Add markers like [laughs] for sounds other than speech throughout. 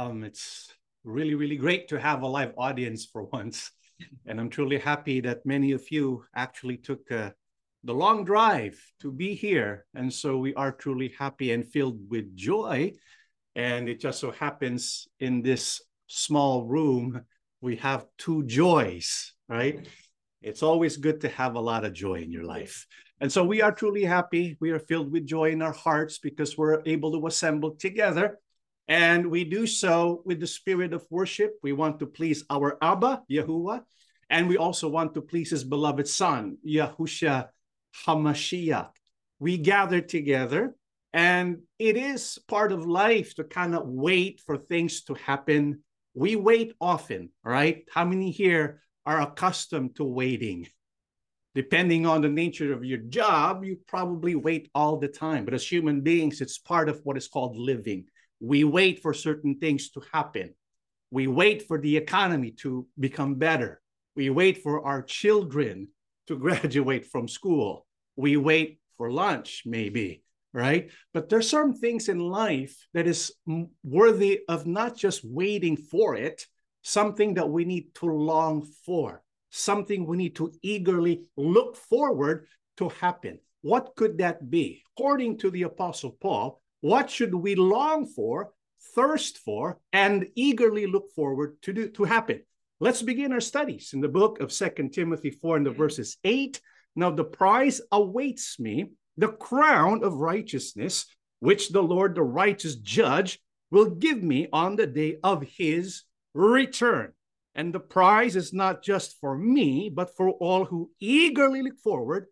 Um, it's really, really great to have a live audience for [laughs] once. And I'm truly happy that many of you actually took uh, the long drive to be here. And so we are truly happy and filled with joy. And it just so happens in this small room, we have two joys, right? It's always good to have a lot of joy in your life. And so we are truly happy. We are filled with joy in our hearts because we're able to assemble together. And we do so with the spirit of worship. We want to please our Abba, Yahuwah. And we also want to please his beloved son, Yahusha HaMashiach. We gather together, and it is part of life to kind of wait for things to happen. We wait often, right? How many here are accustomed to waiting? depending on the nature of your job, you probably wait all the time. But as human beings, it's part of what is called living. We wait for certain things to happen. We wait for the economy to become better. We wait for our children to [laughs] graduate from school. We wait for lunch, maybe, right? But there's some things in life that is worthy of not just waiting for it, something that we need to long for something we need to eagerly look forward to happen. What could that be? According to the Apostle Paul, what should we long for, thirst for, and eagerly look forward to do to happen? Let's begin our studies in the book of Second Timothy 4 and the mm-hmm. verses 8. Now the prize awaits me, the crown of righteousness, which the Lord, the righteous judge, will give me on the day of his return. And the prize is not just for me, but for all who eagerly look forward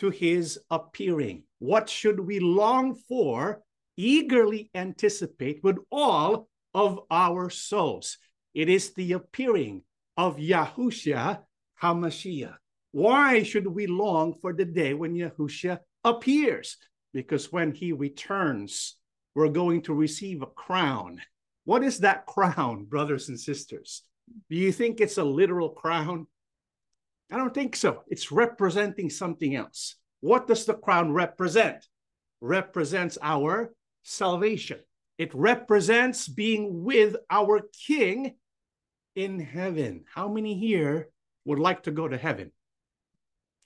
to his appearing. What should we long for, eagerly anticipate with all of our souls? It is the appearing of Yahushua HaMashiach. Why should we long for the day when Yahushua appears? Because when he returns, we're going to receive a crown. What is that crown, brothers and sisters? Do you think it's a literal crown? I don't think so. It's representing something else. What does the crown represent? Represents our salvation. It represents being with our King in heaven. How many here would like to go to heaven?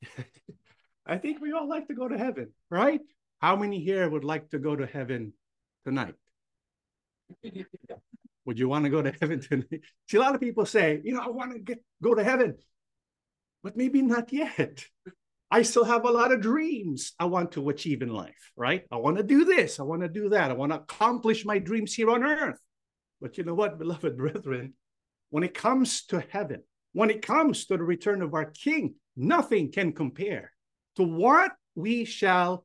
[laughs] I think we all like to go to heaven, right? How many here would like to go to heaven tonight? Would you want to go to heaven [laughs] tonight? See, a lot of people say, you know, I want to get go to heaven, but maybe not yet. I still have a lot of dreams I want to achieve in life, right? I want to do this, I want to do that, I want to accomplish my dreams here on earth. But you know what, beloved [laughs] brethren, when it comes to heaven, when it comes to the return of our King, nothing can compare to what we shall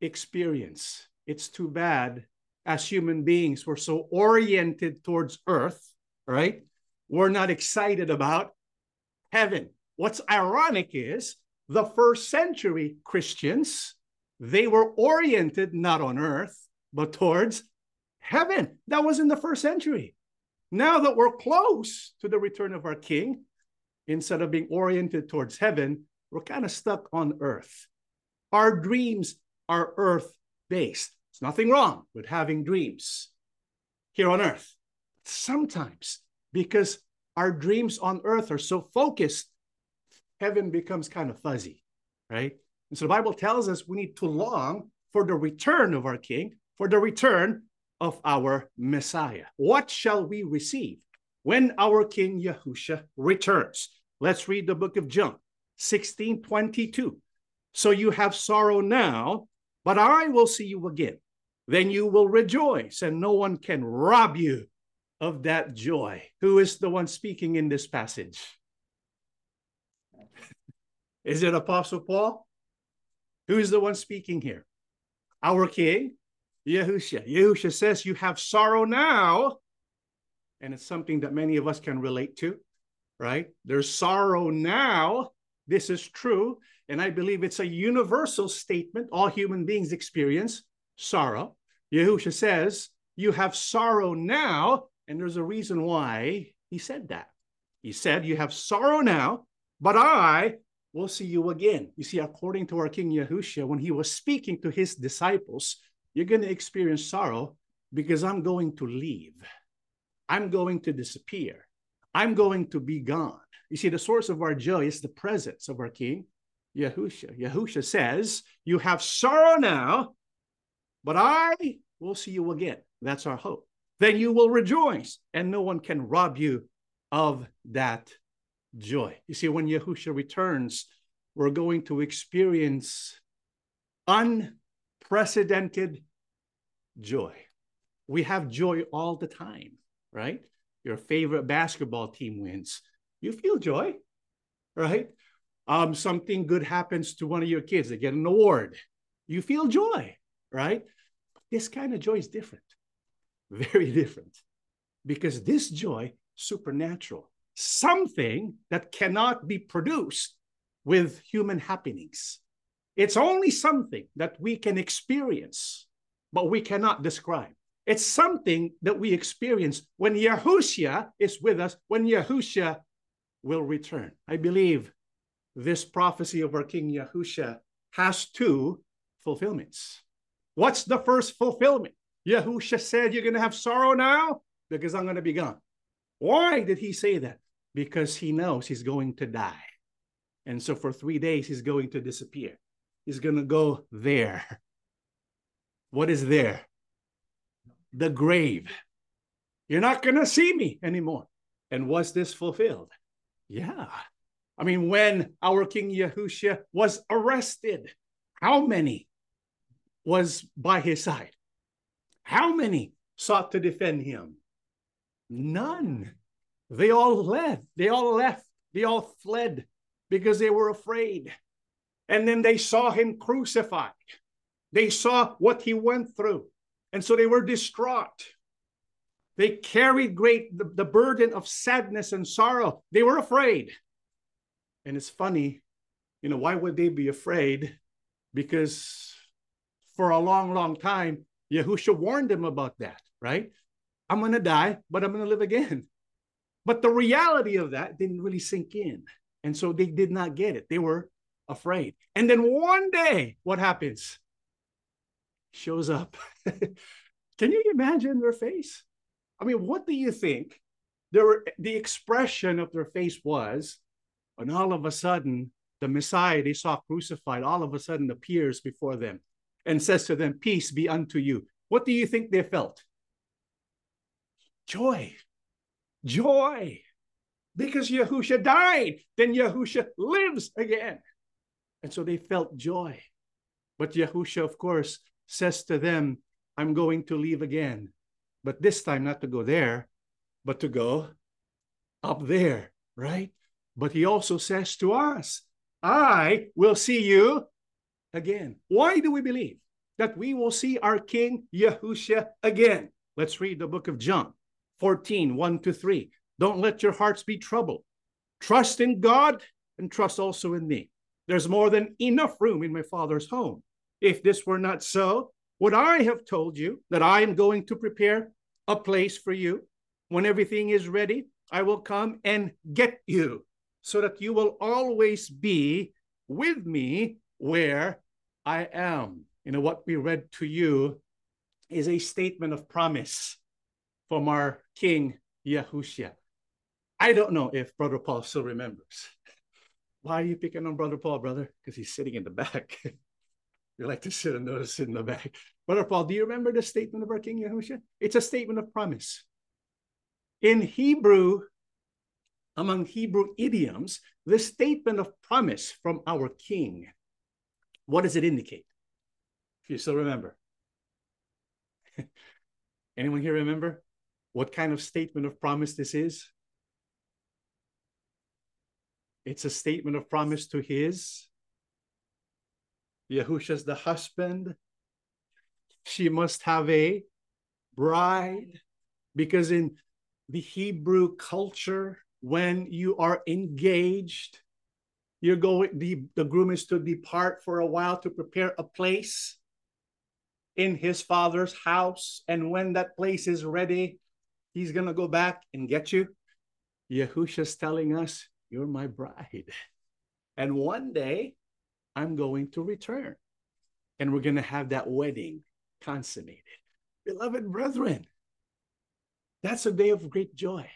experience. It's too bad as human beings, we're so oriented towards earth, right? We're not excited about heaven. What's ironic is the first century Christians, they were oriented not on earth, but towards heaven. That was in the first century. Now that we're close to the return of our King, instead of being oriented towards heaven, we're kind of stuck on earth. Our dreams are earth based. There's nothing wrong with having dreams here on earth. Sometimes, because our dreams on earth are so focused, heaven becomes kind of fuzzy, right? And so the Bible tells us we need to long for the return of our King, for the return of our Messiah. What shall we receive when our King Yahusha returns? Let's read the book of John 16 22. So you have sorrow now, but I will see you again then you will rejoice, and no one can rob you of that joy. Who is the one speaking in this passage? Is it Apostle Paul? Who is the one speaking here? Our King, Yahusha. Yahusha says, You have sorrow now. And it's something that many of us can relate to, right? There's sorrow now. This is true. And I believe it's a universal statement all human beings experience sorrow. Yahusha says, You have sorrow now. And there's a reason why he said that. He said, You have sorrow now, but I will see you again. You see, according to our King Yahusha, when he was speaking to his disciples, you're going to experience sorrow because I'm going to leave. I'm going to disappear. I'm going to be gone. You see, the source of our joy is the presence of our King, Yahusha. Yahusha says, You have sorrow now, but I will see you again. That's our hope. Then you will rejoice, and no one can rob you of that joy. You see, when Yahusha returns, we're going to experience unprecedented joy. We have joy all the time, right? Your favorite basketball team wins. You feel joy, right? Um, something good happens to one of your kids, they get an award. You feel joy, right? This kind of joy is different, [laughs] very different, because this joy, supernatural, something that cannot be produced with human happenings. It's only something that we can experience, but we cannot describe. It's something that we experience when Yahushua is with us, when Yahushua will return. I believe this prophecy of our King Yahushua has two fulfillments. What's the first fulfillment? Yahushua said, You're going to have sorrow now because I'm going to be gone. Why did he say that? Because he knows he's going to die. And so for three days, he's going to disappear. He's going to go there. [laughs] What is there? The grave. You're not going to see me anymore. And was this fulfilled? Yeah. I mean, when our King Yahushua was arrested, how many was by his side? How many sought to defend him? None. They all left. They all left. They all fled because they were afraid. And then they saw him crucified. They saw what he went through. And so they were distraught. They carried great the, the burden of sadness and sorrow. They were afraid. And it's funny, you know, why would they be afraid? Because for a long, long time, Yahusha warned them about that, right? I'm going to die, but I'm going to live again. But the reality of that didn't really sink in. And so they did not get it. They were afraid. And then one day, what happens? Shows up. [laughs] Can you imagine their face? I mean, what do you think? There were the expression of their face was, and all of a sudden, the Messiah they saw crucified all of a sudden appears before them and says to them, Peace be unto you. What do you think they felt? Joy. Joy because Yahusha died. Then Yahusha lives again. And so they felt joy. But Yahusha, of course, says to them, I'm going to leave again. But this time, not to go there, but to go up there, right? But he also says to us, I will see you again. Why do we believe that we will see our King Yahusha again? Let's read the book of John 14, 1 to 3. Don't let your hearts be troubled. Trust in God and trust also in me. There's more than enough room in my Father's home. If this were not so, would I have told you that I am going to prepare a place for you? When everything is ready, I will come and get you so that you will always be with me where I am. You know, what we read to you is a statement of promise from our King Yahushua. I don't know if Brother Paul still remembers. [laughs] Why are you picking on Brother Paul, brother? Because he's sitting in the back. [laughs] you like to sit and notice in the back. Brother Paul, do you remember the statement of our King Yahushua? It's a statement of promise. In Hebrew, among Hebrew idioms, the statement of promise from our King, what does it indicate? If you still remember. [laughs] Anyone here remember what kind of statement of promise this is? It's a statement of promise to his. Yahusha's the husband. She must have a bride because in the Hebrew culture, when you are engaged, you're going the, the groom is to depart for a while to prepare a place in his father's house. And when that place is ready, he's gonna go back and get you. Yahusha's telling us you're my bride. And one day I'm going to return and we're going to have that wedding consummated. Beloved brethren, That's a day of great joy.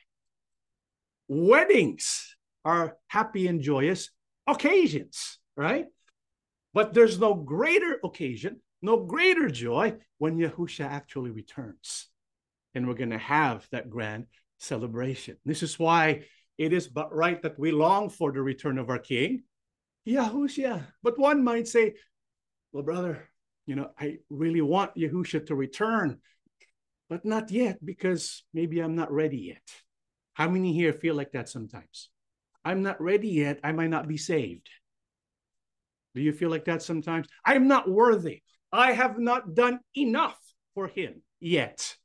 Weddings are happy and joyous occasions, right? But there's no greater occasion, no greater joy when Yahusha actually returns. And we're going to have that grand celebration. This is why it is but right that we long for the return of our King, Yahusha. But one might say, well, brother, you know, I really want Yahusha to return, but not yet because maybe I'm not ready yet. How many here feel like that sometimes? I'm not ready yet. I might not be saved. Do you feel like that sometimes? I'm not worthy. I have not done enough for him yet.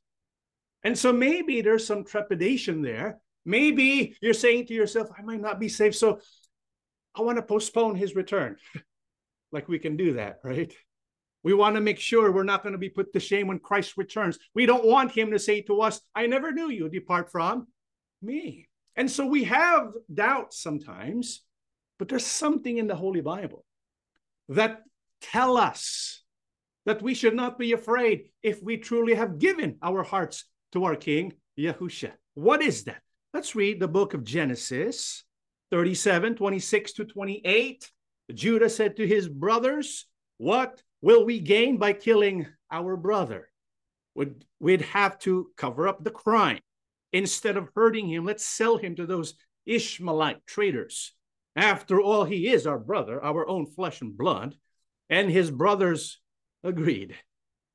And so maybe there's some trepidation there. Maybe you're saying to yourself, I might not be safe. So I want to postpone his return. [laughs] like we can do that, right? We want to make sure we're not going to be put to shame when Christ returns. We don't want him to say to us, I never knew you, depart from me. And so we have doubts sometimes, but there's something in the Holy Bible that tell us that we should not be afraid if we truly have given our hearts to our King Yahusha. What is that? Let's read the book of Genesis 37, 26 to 28. Judah said to his brothers, What will we gain by killing our brother? Would we'd have to cover up the crime. Instead of hurting him, let's sell him to those Ishmaelite traders. After all, he is our brother, our own flesh and blood. And his brothers agreed.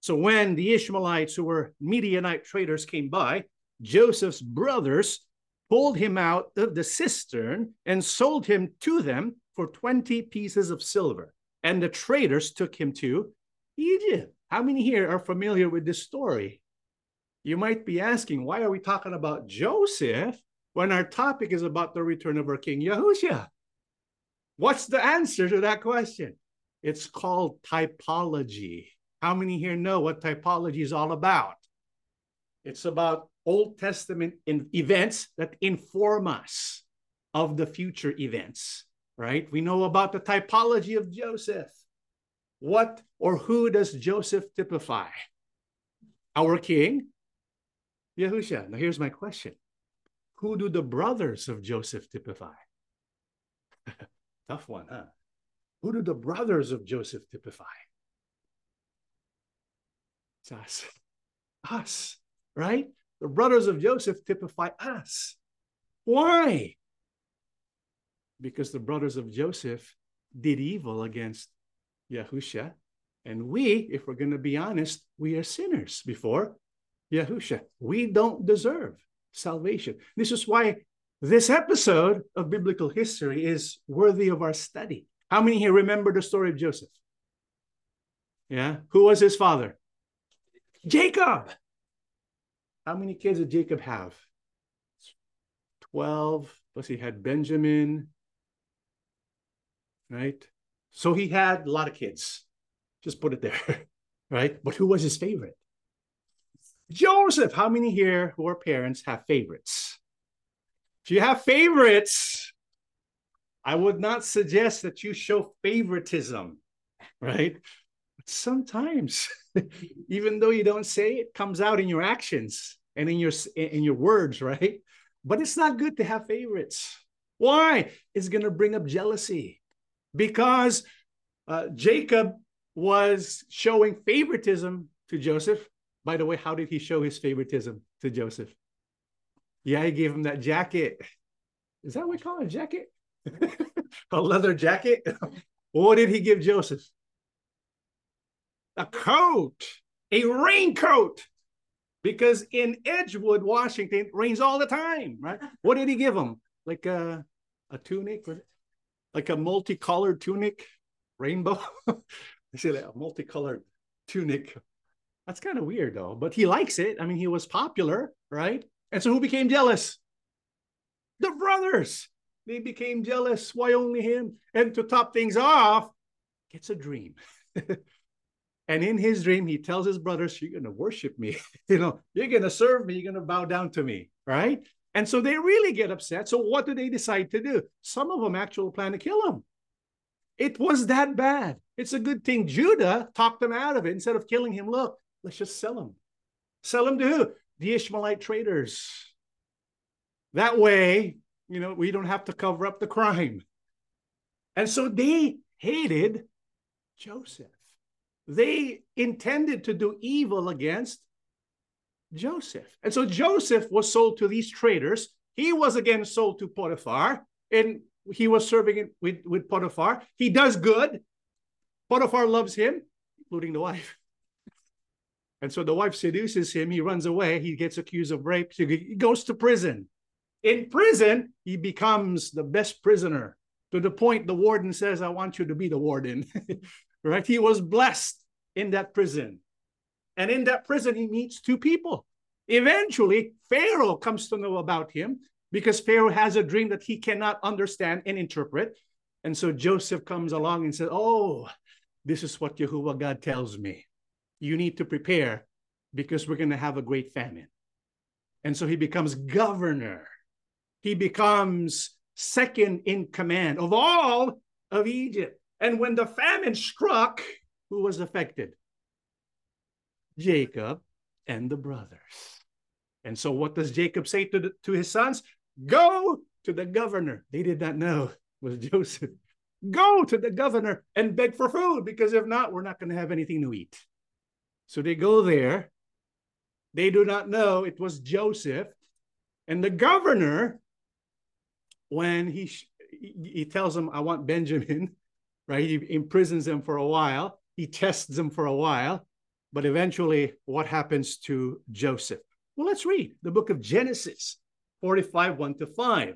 So when the Ishmaelites, who were Midianite traders, came by, Joseph's brothers pulled him out of the cistern and sold him to them for 20 pieces of silver. And the traders took him to Egypt. How many here are familiar with this story? You might be asking, why are we talking about Joseph when our topic is about the return of our King Yahushua? What's the answer to that question? It's called typology. How many here know what typology is all about? It's about Old Testament events that inform us of the future events, right? We know about the typology of Joseph. What or who does Joseph typify? Our king, Yahusha. Now, here's my question Who do the brothers of Joseph typify? [laughs] Tough one, huh? Who do the brothers of Joseph typify? It's us. Us, right? The brothers of Joseph typify us. Why? Because the brothers of Joseph did evil against Yahusha. And we, if we're going to be honest, we are sinners before Yahusha. We don't deserve salvation. This is why this episode of biblical history is worthy of our study. How many here remember the story of Joseph? Yeah. Who was his father? Jacob. How many kids did Jacob have? 12. Plus, he had Benjamin. Right? So he had a lot of kids. Just put it there. [laughs] Right? But who was his favorite? Joseph. How many here who are parents have favorites? If you have favorites, I would not suggest that you show favoritism, right? Sometimes, [laughs] even though you don't say it, comes out in your actions and in your in your words, right? But it's not good to have favorites. Why? It's going to bring up jealousy because uh, Jacob was showing favoritism to Joseph. By the way, how did he show his favoritism to Joseph? Yeah, he gave him that jacket. Is that what we call a jacket? [laughs] a leather jacket? [laughs] what did he give Joseph? A coat, a raincoat. Because in Edgewood, Washington, it rains all the time, right? [laughs] What did he give him? Like a, a tunic, like a multicolored tunic, rainbow. [laughs] I said a multicolored tunic. That's kind of weird though, but he likes it. I mean, he was popular, right? And so who became jealous? The brothers. They became jealous. Why only him? And to top things off, gets a dream. [laughs] and in his dream, he tells his brothers, You're gonna worship me, [laughs] you know, you're gonna serve me, you're gonna bow down to me, right? And so they really get upset. So what do they decide to do? Some of them actually plan to kill him. It was that bad. It's a good thing Judah talked them out of it. Instead of killing him, look, let's just sell him. Sell him to who? the Ishmaelite traders. That way, you know, we don't have to cover up the crime. And so they hated Joseph. They intended to do evil against Joseph. And so Joseph was sold to these traders. He was again sold to Potiphar, and he was serving with, with Potiphar. He does good. Potiphar loves him, including the wife. [laughs] And so the wife seduces him. He runs away. He gets accused of rape. He goes to prison. In prison, he becomes the best prisoner to the point the warden says, I want you to be the warden. [laughs] right? He was blessed in that prison. And in that prison, he meets two people. Eventually, Pharaoh comes to know about him because Pharaoh has a dream that he cannot understand and interpret. And so Joseph comes along and says, Oh, this is what Jehovah God tells me. You need to prepare because we're going to have a great famine. And so he becomes governor. He becomes second in command of all of Egypt. And when the famine struck, who was affected? Jacob and the brothers. And so, what does Jacob say to, the, to his sons? Go to the governor. They did not know was [laughs] Joseph. Go to the governor and beg for food because if not, we're not going to have anything to eat. So they go there. They do not know it was Joseph. And the governor, when he he tells them, I want Benjamin, [laughs] right? He imprisons them for a while. He tests them for a while. But eventually, what happens to Joseph? Well, let's read the book of Genesis 45, 1 to 5.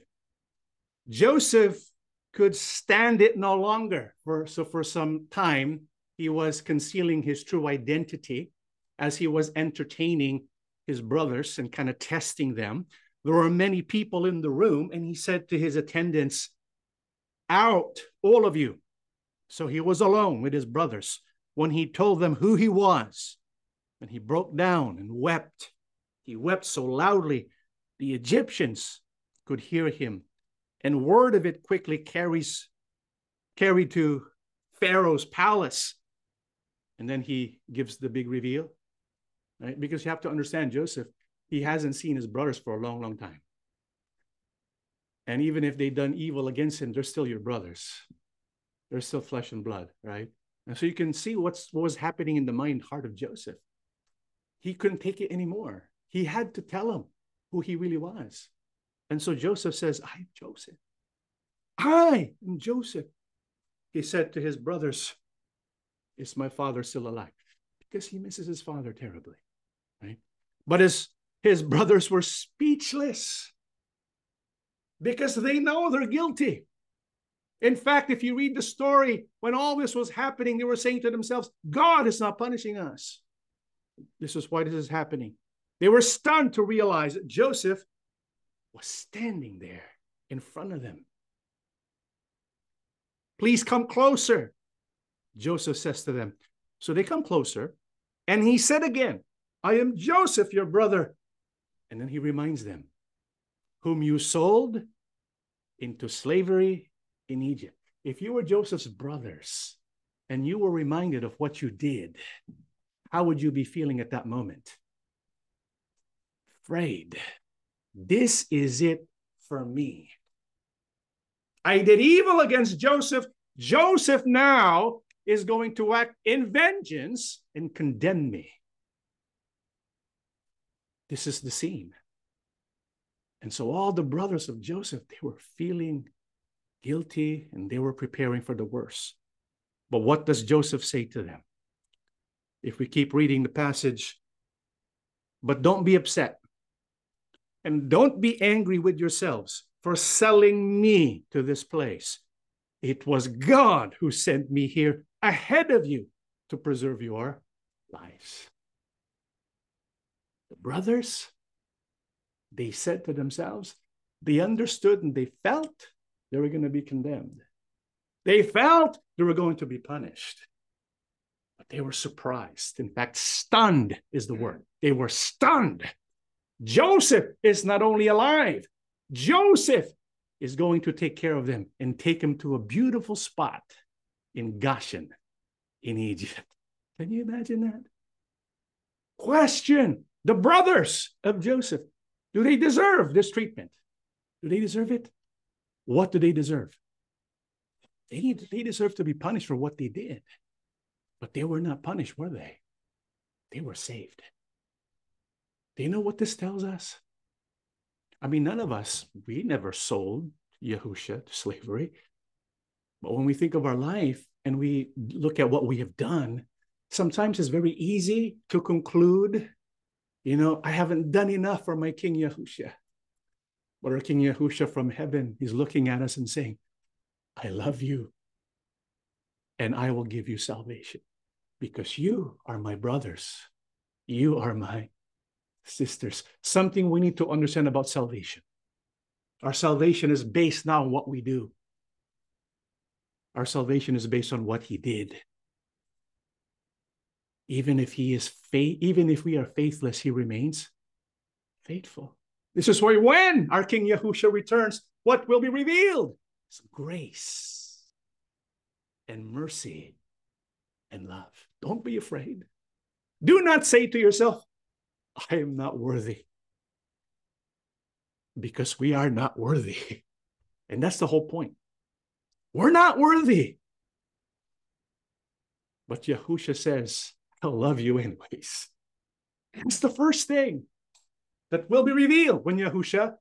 Joseph could stand it no longer. For, so, for some time, he was concealing his true identity as he was entertaining his brothers and kind of testing them. There were many people in the room, and he said to his attendants, Out, all of you. So he was alone with his brothers when he told them who he was. And he broke down and wept. He wept so loudly the Egyptians could hear him. And word of it quickly carries carried to Pharaoh's palace. And then he gives the big reveal. Right? Because you have to understand Joseph, he hasn't seen his brothers for a long, long time. And even if they've done evil against him, they're still your brothers. They're still flesh and blood, right? And so you can see what's what was happening in the mind heart of Joseph. He couldn't take it anymore. He had to tell him who he really was. And so Joseph says, I'm Joseph. I am Joseph. He said to his brothers, Is my father still alive? Because he misses his father terribly. Right? But his, his brothers were speechless because they know they're guilty. In fact, if you read the story, when all this was happening, they were saying to themselves, God is not punishing us. This is why this is happening. They were stunned to realize that Joseph was standing there in front of them. Please come closer, Joseph says to them. So they come closer, and he said again, I am Joseph, your brother. And then he reminds them, whom you sold into slavery in Egypt. If you were Joseph's brothers and you were reminded of what you did, how would you be feeling at that moment? Afraid. This is it for me. I did evil against Joseph. Joseph now is going to act in vengeance and condemn me. This is the scene. And so all the brothers of Joseph, they were feeling guilty and they were preparing for the worst. But what does Joseph say to them? If we keep reading the passage, but don't be upset and don't be angry with yourselves for selling me to this place. It was God who sent me here ahead of you to preserve your lives. The brothers, they said to themselves, they understood and they felt they were going to be condemned. They felt they were going to be punished. But they were surprised. In fact, stunned is the mm. word. They were stunned. Joseph is not only alive, Joseph is going to take care of them and take them to a beautiful spot in Goshen in Egypt. Can you imagine that? Question the brothers of Joseph, do they deserve this treatment? Do they deserve it? What do they deserve? They, need, they deserve to be punished for what they did. But they were not punished, were they? They were saved. Do you know what this tells us? I mean, none of us, we never sold Yahusha to slavery. But when we think of our life and we look at what we have done, sometimes it's very easy to conclude, you know, I haven't done enough for my King Yahusha. Our King Yahusha from heaven, he's looking at us and saying, I love you and I will give you salvation because you are my brothers. You are my sisters. Something we need to understand about salvation. Our salvation is based not on what we do. Our salvation is based on what he did. Even if he is faith, even if we are faithless, he remains faithful. This is why when our King Yahusha returns, what will be revealed? It's grace and mercy and love. Don't be afraid. Do not say to yourself, I am not worthy. Because we are not worthy. [laughs] And that's the whole point. We're not worthy. But Yahusha says, I'll love you anyways. It's the first thing that will be revealed when Yahusha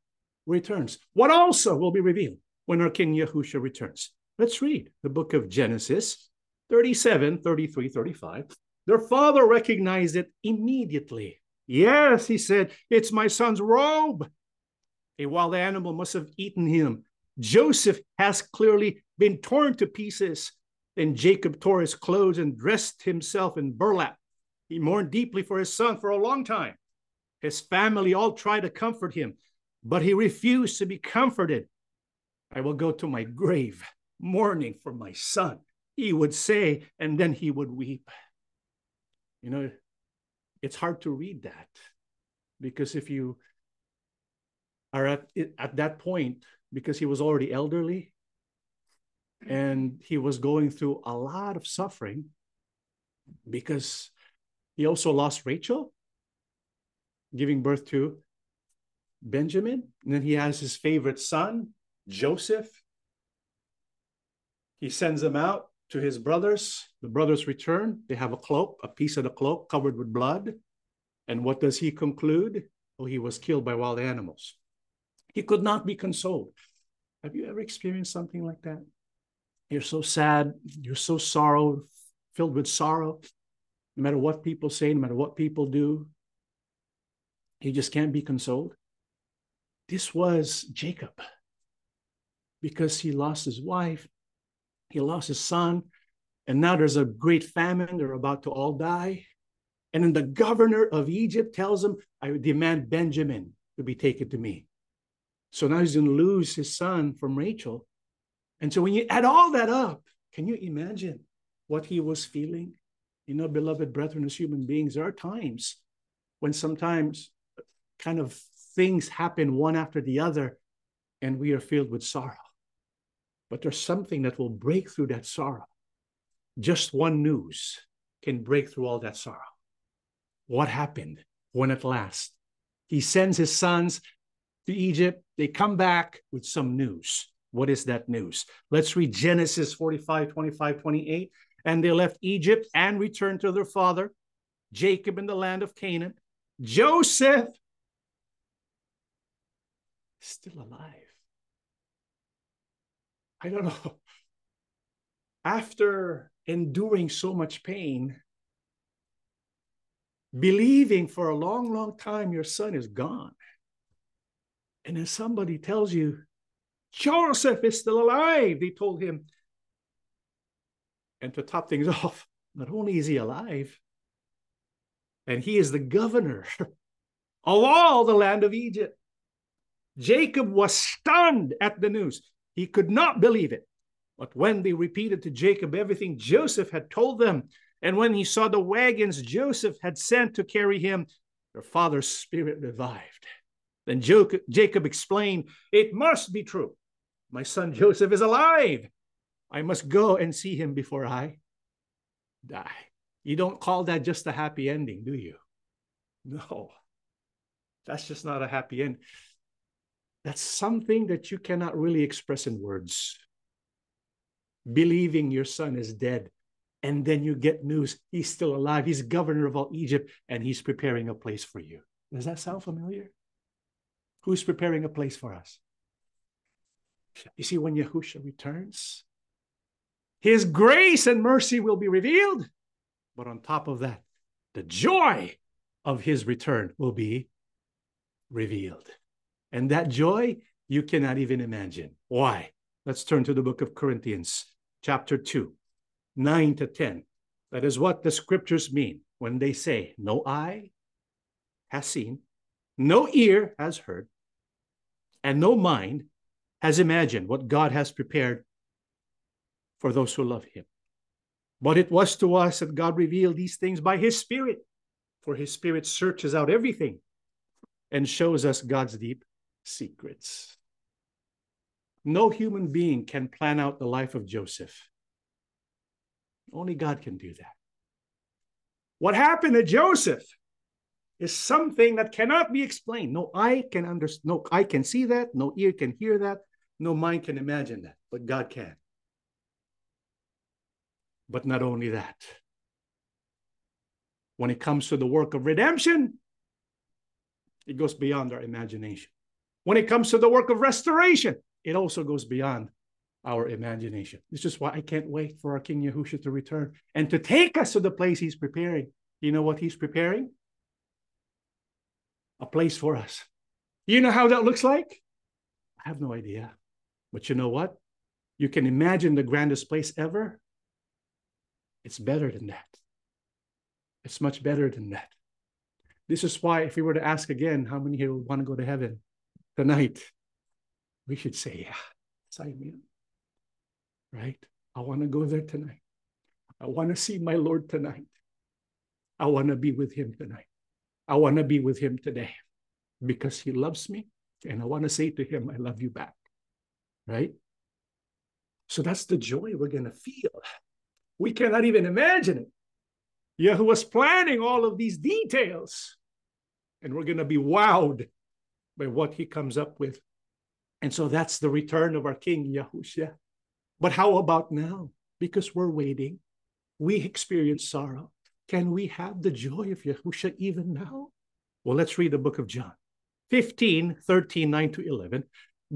returns. What also will be revealed when our King Yahusha returns? Let's read the book of Genesis 37, 33, 35. Their father recognized it immediately. Yes, he said, it's my son's robe. A wild animal must have eaten him. Joseph has clearly been torn to pieces. Then Jacob tore his clothes and dressed himself in burlap. He mourned deeply for his son for a long time. His family all tried to comfort him, but he refused to be comforted. I will go to my grave mourning for my son, he would say, and then he would weep. You know, it's hard to read that because if you are at, at that point, because he was already elderly and he was going through a lot of suffering because he also lost Rachel, giving birth to Benjamin. And then he has his favorite son, Joseph. He sends them out to his brothers. The brothers return. They have a cloak, a piece of the cloak covered with blood. And what does he conclude? Oh, he was killed by wild animals. He could not be consoled. Have you ever experienced something like that? You're so sad, you're so sorrow, filled with sorrow, no matter what people say, no matter what people do, you just can't be consoled. This was Jacob because he lost his wife, he lost his son, and now there's a great famine. They're about to all die. And then the governor of Egypt tells him, I demand Benjamin to be taken to me. So now he's going to lose his son from Rachel. And so when you add all that up, can you imagine what he was feeling? You know, beloved brethren, as human beings, there are times when sometimes kind of things happen one after the other and we are filled with sorrow. But there's something that will break through that sorrow. Just one news can break through all that sorrow. What happened when at last he sends his sons to Egypt? They come back with some news. What is that news? Let's read Genesis 45, 25, 28. And they left Egypt and returned to their father, Jacob, in the land of Canaan. Joseph still alive. I don't know. [laughs] After enduring so much pain, believing for a long, long time your son is gone, and then somebody tells you, Joseph is still alive, they told him. And to top things [laughs] off, not only is he alive, and he is the governor [laughs] of all the land of Egypt. Jacob was stunned at the news. He could not believe it. But when they repeated to Jacob everything Joseph had told them, and when he saw the wagons Joseph had sent to carry him, their father's spirit revived. Then Jacob explained, It must be true. My son Joseph is alive. I must go and see him before I die. You don't call that just a happy ending, do you? No. That's just not a happy end. That's something that you cannot really express in words. Believing your son is dead, and then you get news he's still alive, he's governor of all Egypt, and he's preparing a place for you. Does that sound familiar? Who's preparing a place for us? You see, when Yahusha returns, his grace and mercy will be revealed. But on top of that, the joy of his return will be revealed. And that joy you cannot even imagine. Why? Let's turn to the book of Corinthians, chapter 2, 9 to 10. That is what the scriptures mean when they say, No eye has seen, no ear has heard, and no mind has imagined what God has prepared for those who love him. But it was to us that God revealed these things by his Spirit, for his Spirit searches out everything and shows us God's deep secrets. No human being can plan out the life of Joseph. Only God can do that. What happened to Joseph is something that cannot be explained. No eye can understand, no eye can see that, no ear can hear that, no mind can imagine that, but God can. But not only that, when it comes to the work of redemption, it goes beyond our imagination. When it comes to the work of restoration, it also goes beyond our imagination. This is why I can't wait for our King Yahusha to return and to take us to the place he's preparing. You know what he's preparing? A place for us. You know how that looks like? I have no idea. But you know what? You can imagine the grandest place ever. It's better than that. It's much better than that. This is why, if we were to ask again, how many here would want to go to heaven tonight? We should say, yeah, sign me up. Right? I want to go there tonight. I want to see my Lord tonight. I want to be with him tonight. I want to be with him today because he loves me. And I want to say to him, I love you back. Right? So that's the joy we're going to feel. We cannot even imagine it. Yahweh was planning all of these details. And we're going to be wowed by what he comes up with. And so that's the return of our King Yahushua. But how about now? Because we're waiting, we experience sorrow. Can we have the joy of Yahushua even now? Well, let's read the book of John 15, 13, 9 to 11.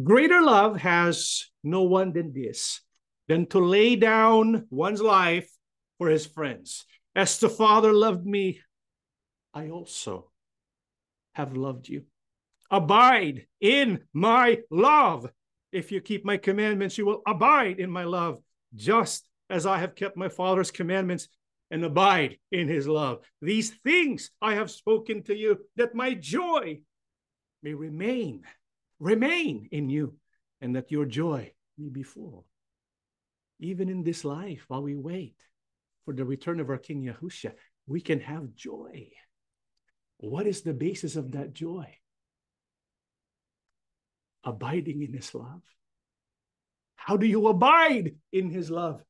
Greater love has no one than this, than to lay down one's life for his friends. As the Father loved me, I also have loved you. Abide in my love. If you keep my commandments, you will abide in my love, just as I have kept my Father's commandments and abide in his love. These things I have spoken to you, that my joy may remain, remain in you, and that your joy may be full. Even in this life, while we wait, for the return of our King Yahusha, we can have joy. What is the basis of that joy? Abiding in his love. How do you abide in his love?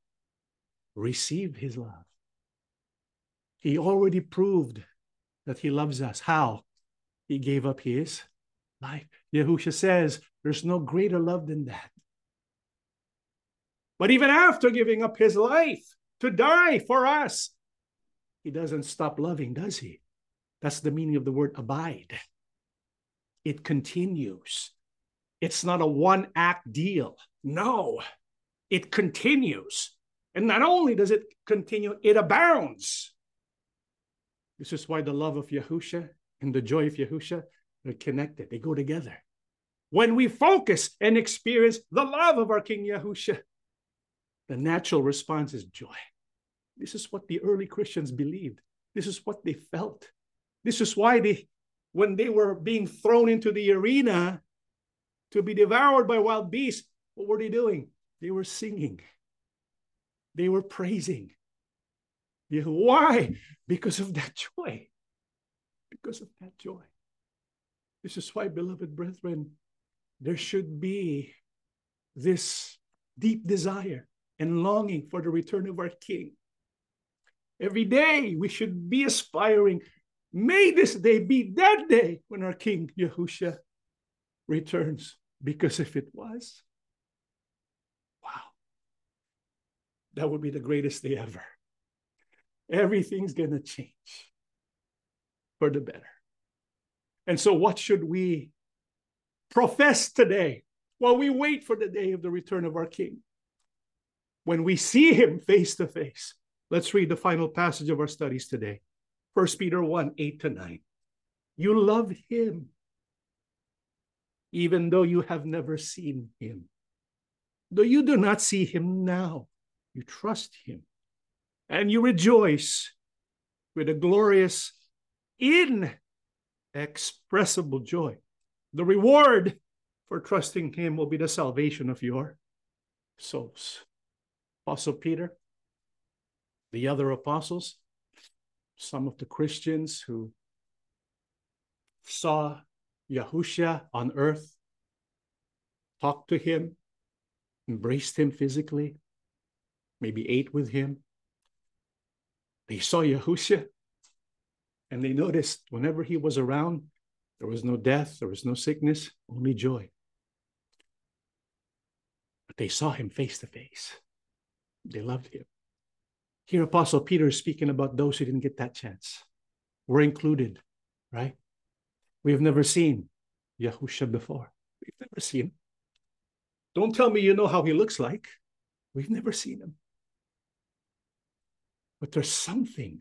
Receive his love. He already proved that he loves us. How? He gave up his life. Yahusha says there's no greater love than that. But even after giving up his life, to die for us. He doesn't stop loving, does he? That's the meaning of the word abide. It continues. It's not a one act deal. No, it continues. And not only does it continue, it abounds. This is why the love of Yahusha and the joy of Yahusha are connected, they go together. When we focus and experience the love of our King Yahusha, the natural response is joy. This is what the early Christians believed. This is what they felt. This is why they, when they were being thrown into the arena to be devoured by wild beasts, what were they doing? They were singing. They were praising. Why? Because of that joy. Because of that joy. This is why, beloved brethren, there should be this deep desire and longing for the return of our King. Every day we should be aspiring. May this day be that day when our King Yahushua returns. Because if it was, wow, that would be the greatest day ever. Everything's going to change for the better. And so, what should we profess today while we wait for the day of the return of our King? When we see him face to face, let's read the final passage of our studies today. 1 Peter 1 8 to 9. You love him, even though you have never seen him. Though you do not see him now, you trust him and you rejoice with a glorious, inexpressible joy. The reward for trusting him will be the salvation of your souls. Apostle Peter, the other apostles, some of the Christians who saw Yahusha on earth, talked to him, embraced him physically, maybe ate with him. They saw Yahusha and they noticed whenever he was around, there was no death, there was no sickness, only joy. But they saw him face to face. They loved him. Here, Apostle Peter is speaking about those who didn't get that chance. We're included, right? We've never seen Yahusha before. We've never seen him. Don't tell me you know how he looks like. We've never seen him. But there's something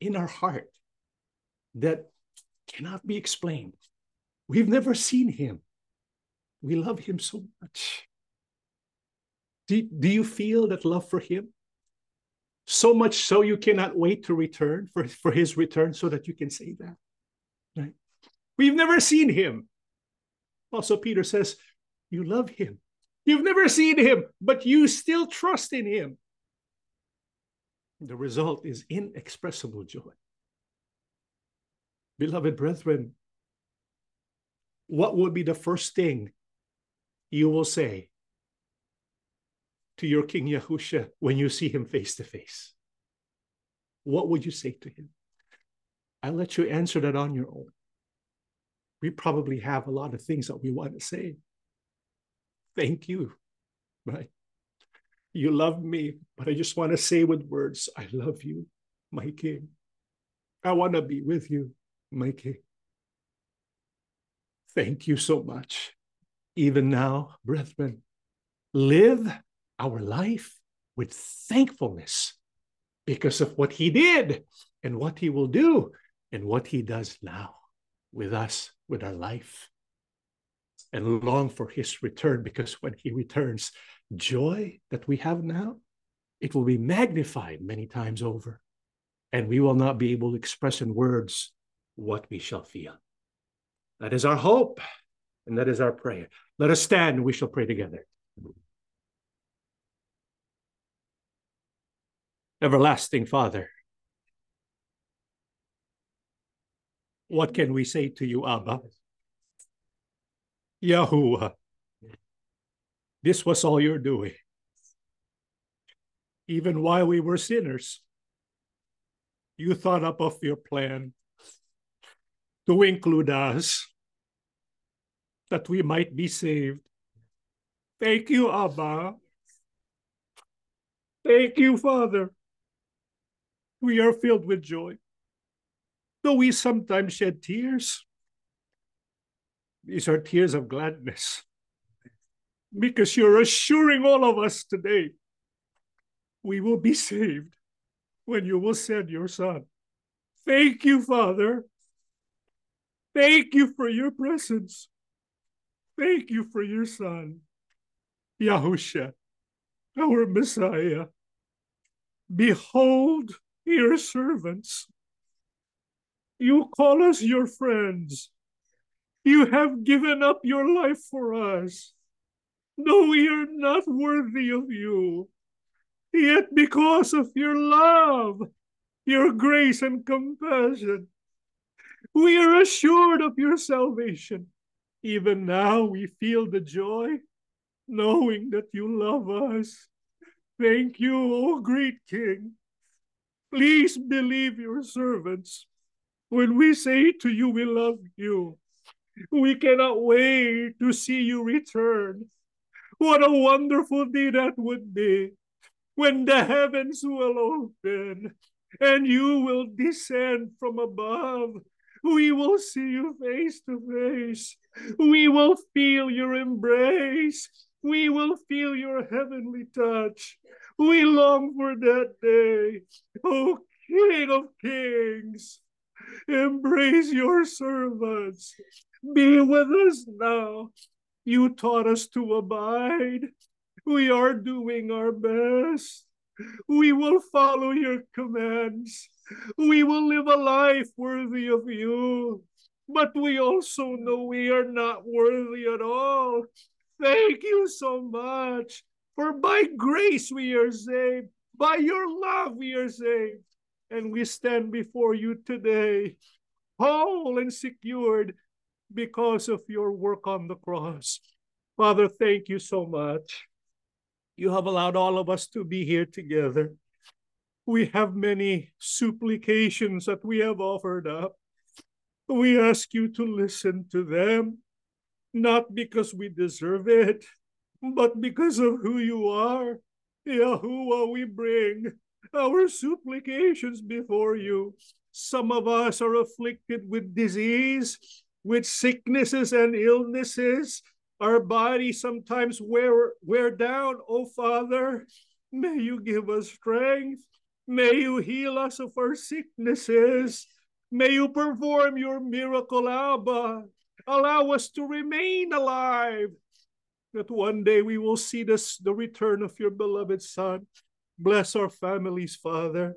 in our heart that cannot be explained. We've never seen him. We love him so much. Do, do you feel that love for him? So much so you cannot wait to return for, for his return so that you can say that. Right? We've never seen him. Also, Peter says, You love him. You've never seen him, but you still trust in him. The result is inexpressible joy. Beloved brethren, what would be the first thing you will say to your King Yahusha when you see him face to face? What would you say to him? I'll let you answer that on your own. We probably have a lot of things that we want to say. Thank you, right? You love me, but I just want to say with words, I love you, my King. I want to be with you, my King. Thank you so much. Even now, brethren, live our life with thankfulness because of what he did and what he will do and what he does now with us, with our life. And long for his return because when he returns, joy that we have now, it will be magnified many times over. And we will not be able to express in words what we shall feel. That is our hope, and that is our prayer. Let us stand and we shall pray together. Everlasting Father, what can we say to you, Abba? Yahuwah, this was all you're doing. Even while we were sinners, you thought up of your plan to include us that we might be saved. Thank you, Abba. Thank you, Father. We are filled with joy. Though we sometimes shed tears, these are tears of gladness because you're assuring all of us today we will be saved when you will send your son. Thank you, Father. Thank you for your presence. Thank you for your son, Yahusha, our Messiah. Behold your servants. You call us your friends. You have given up your life for us though we are not worthy of you. Yet because of your love, your grace and compassion, we are assured of your salvation. Even now we feel the joy, knowing that you love us. Thank you, O great King. Please believe your servants. When we say to you, we love you. We cannot wait to see you return. What a wonderful day that would be when the heavens will open and you will descend from above. We will see you face to face. We will feel your embrace. We will feel your heavenly touch. We long for that day. Oh, King of Kings, embrace your servants. Be with us now. You taught us to abide. We are doing our best. We will follow your commands. We will live a life worthy of you. But we also know we are not worthy at all. Thank you so much. For by grace we are saved. By your love we are saved. And we stand before you today, whole and secured because of your work on the cross. Father, thank you so much. You have allowed all of us to be here together. We have many supplications that we have offered up. We ask you to listen to them, not because we deserve it, but because of who you are. Yahuwah, we bring our supplications before you. Some of us are afflicted with disease, with sicknesses and illnesses. Our bodies sometimes wear, wear down. Oh, Father, may you give us strength. May you heal us of our sicknesses. May you perform your miracle, Abba. Allow us to remain alive, that one day we will see this, the return of your beloved Son. Bless our families, Father,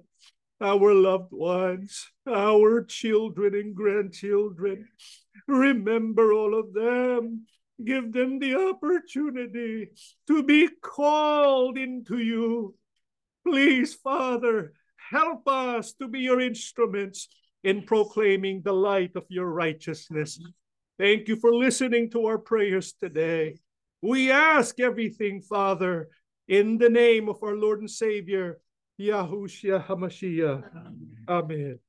our loved ones, our children and grandchildren. Remember all of them. Give them the opportunity to be called into you. Please, Father, help us to be your instruments in proclaiming the light of your righteousness. Thank you for listening to our prayers today. We ask everything, Father, in the name of our Lord and Savior, Yahusha HaMashiach. Amen.